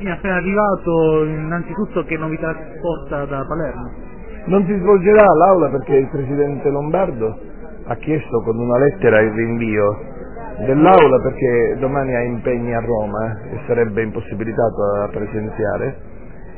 Mi è appena arrivato, innanzitutto che novità porta da Palermo? Non si svolgerà l'Aula perché il Presidente Lombardo ha chiesto con una lettera il rinvio dell'Aula perché domani ha impegni a Roma e sarebbe impossibilitato a presenziare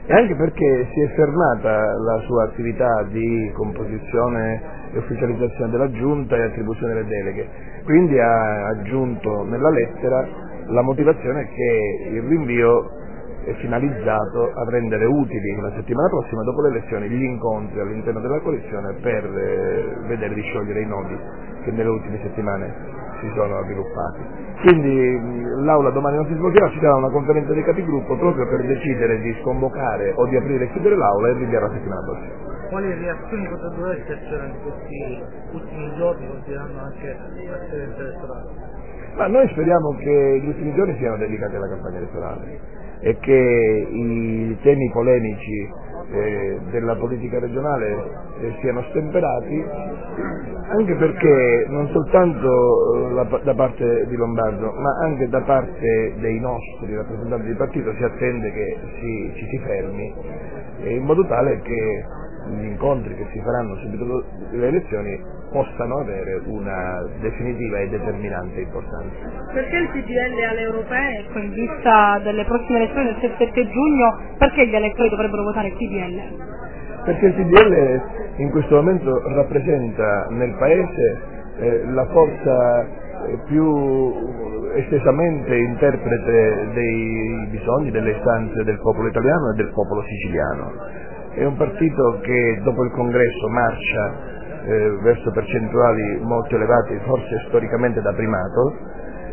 e anche perché si è fermata la sua attività di composizione e ufficializzazione della Giunta e attribuzione delle deleghe. Quindi ha aggiunto nella lettera la motivazione che il rinvio è finalizzato a rendere utili la settimana prossima, dopo le elezioni, gli incontri all'interno della coalizione per eh, vedere di sciogliere i nodi che nelle ultime settimane si sono sviluppati. Quindi l'Aula domani non si svolgerà, ci sarà una conferenza dei capigruppo proprio per decidere di sconvocare o di aprire e chiudere l'Aula e rinviare la settimana prossima. Quali reazioni potrebbero esserci in questi ultimi giorni, considerando anche la scadenza elettorale? Ma noi speriamo che gli ultimi giorni siano dedicati alla campagna elettorale e che i temi polemici eh, della politica regionale eh, siano stemperati anche perché non soltanto eh, la, da parte di Lombardo ma anche da parte dei nostri rappresentanti di partito si attende che si, ci si fermi in modo tale che gli incontri che si faranno subito dopo le elezioni possano avere una definitiva e determinante importanza. Perché il PDL alle europee, ecco, in vista delle prossime elezioni del 7 giugno, perché gli elettori dovrebbero votare il PDL? Perché il PDL in questo momento rappresenta nel Paese eh, la forza eh, più estesamente interprete dei bisogni, delle istanze del popolo italiano e del popolo siciliano. È un partito che dopo il congresso marcia eh, verso percentuali molto elevate, forse storicamente da primato,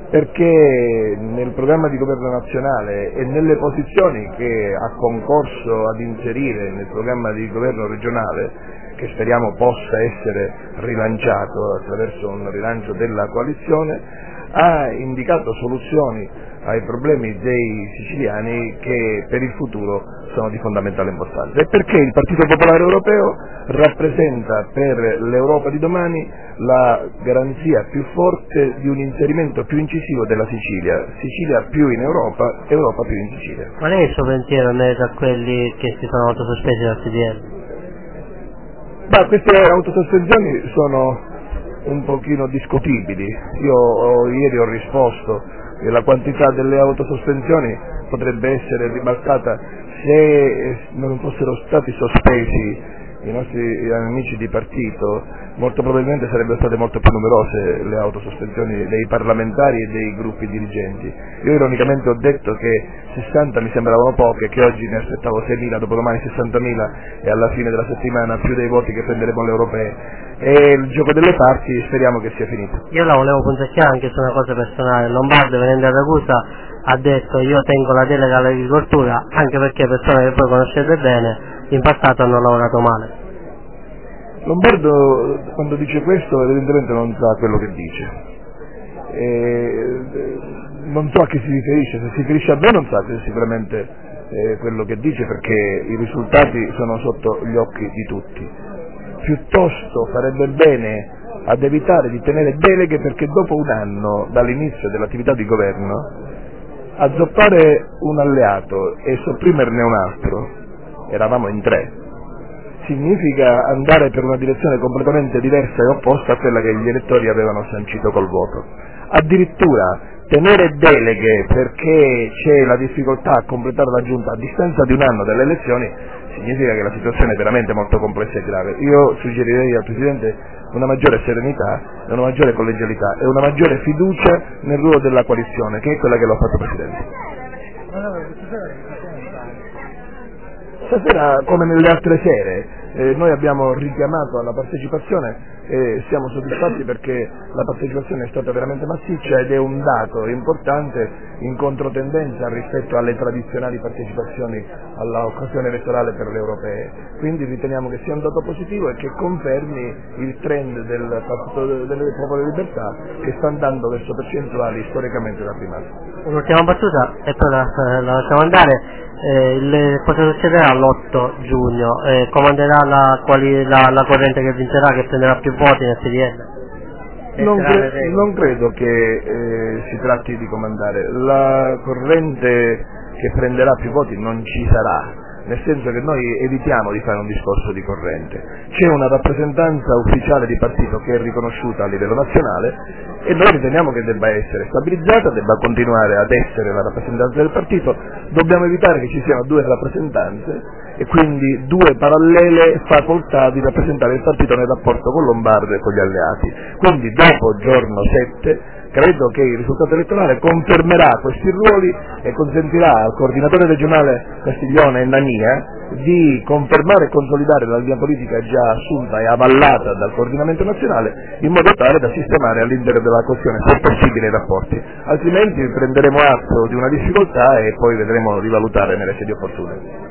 perché nel programma di governo nazionale e nelle posizioni che ha concorso ad inserire nel programma di governo regionale, che speriamo possa essere rilanciato attraverso un rilancio della coalizione, ha indicato soluzioni ai problemi dei siciliani che per il futuro sono di fondamentale importanza. E perché il Partito Popolare Europeo rappresenta per l'Europa di domani la garanzia più forte di un inserimento più incisivo della Sicilia, Sicilia più in Europa, Europa più in Sicilia. Qual è il suo pensiero in merito a quelli che si sono autosospesi dal CDL? Ma queste autosospensioni sono un pochino discutibili. Io ho, ieri ho risposto che la quantità delle autosospensioni potrebbe essere ribaltata se non fossero stati sospesi i nostri amici di partito, molto probabilmente sarebbero state molto più numerose le autosospensioni dei parlamentari e dei gruppi dirigenti. Io ironicamente ho detto che 60 mi sembravano poche, che oggi ne aspettavo 6.000, dopodomani 60.000 e alla fine della settimana più dei voti che prenderemo alle europee. E il gioco delle parti speriamo che sia finito. Io la volevo punteggiare anche su una cosa personale. Lombardo venendo a Ragusa ha detto io tengo la delega all'agricoltura anche perché persone che voi conoscete bene in passato hanno lavorato male. Lombardo quando dice questo evidentemente non sa quello che dice. E, non so a chi si riferisce, se si riferisce a me non sa sicuramente eh, quello che dice perché i risultati sono sotto gli occhi di tutti. Piuttosto farebbe bene ad evitare di tenere deleghe perché dopo un anno dall'inizio dell'attività di governo azzoppare un alleato e sopprimerne un altro eravamo in tre, significa andare per una direzione completamente diversa e opposta a quella che gli elettori avevano sancito col voto. Addirittura tenere deleghe perché c'è la difficoltà a completare la giunta a distanza di un anno dalle elezioni significa che la situazione è veramente molto complessa e grave. Io suggerirei al Presidente una maggiore serenità, una maggiore collegialità e una maggiore fiducia nel ruolo della coalizione, che è quella che l'ho fatto Presidente. Stasera, come nelle altre sere, eh, noi abbiamo richiamato alla partecipazione e siamo soddisfatti perché la partecipazione è stata veramente massiccia ed è un dato importante in controtendenza rispetto alle tradizionali partecipazioni all'occasione elettorale per le europee. Quindi riteniamo che sia un dato positivo e che confermi il trend del Partito delle Popolo Libertà che sta andando verso percentuali storicamente da primato. Un'ultima battuta e poi la, la lasciamo andare. Eh, il, cosa succederà l'8 giugno? Eh, comanderà la, quali, la, la, corrente che vincerà, che prenderà più voti nel CDL? Non, cre- non, credo che eh, si tratti di comandare. La corrente che prenderà più voti non ci sarà, nel senso che noi evitiamo di fare un discorso di corrente. C'è una rappresentanza ufficiale di partito che è riconosciuta a livello nazionale e noi riteniamo che debba essere stabilizzata, debba continuare ad essere la rappresentanza del partito, dobbiamo evitare che ci siano due rappresentanze e quindi due parallele facoltà di rappresentare il partito nel rapporto con Lombardo e con gli alleati. Quindi dopo giorno 7 credo che il risultato elettorale confermerà questi ruoli e consentirà al coordinatore regionale Castiglione Nania di confermare e consolidare la linea politica già assunta e avallata dal coordinamento nazionale in modo tale da sistemare all'interno della questione se possibile i rapporti, altrimenti prenderemo atto di una difficoltà e poi vedremo rivalutare nelle sedi opportune.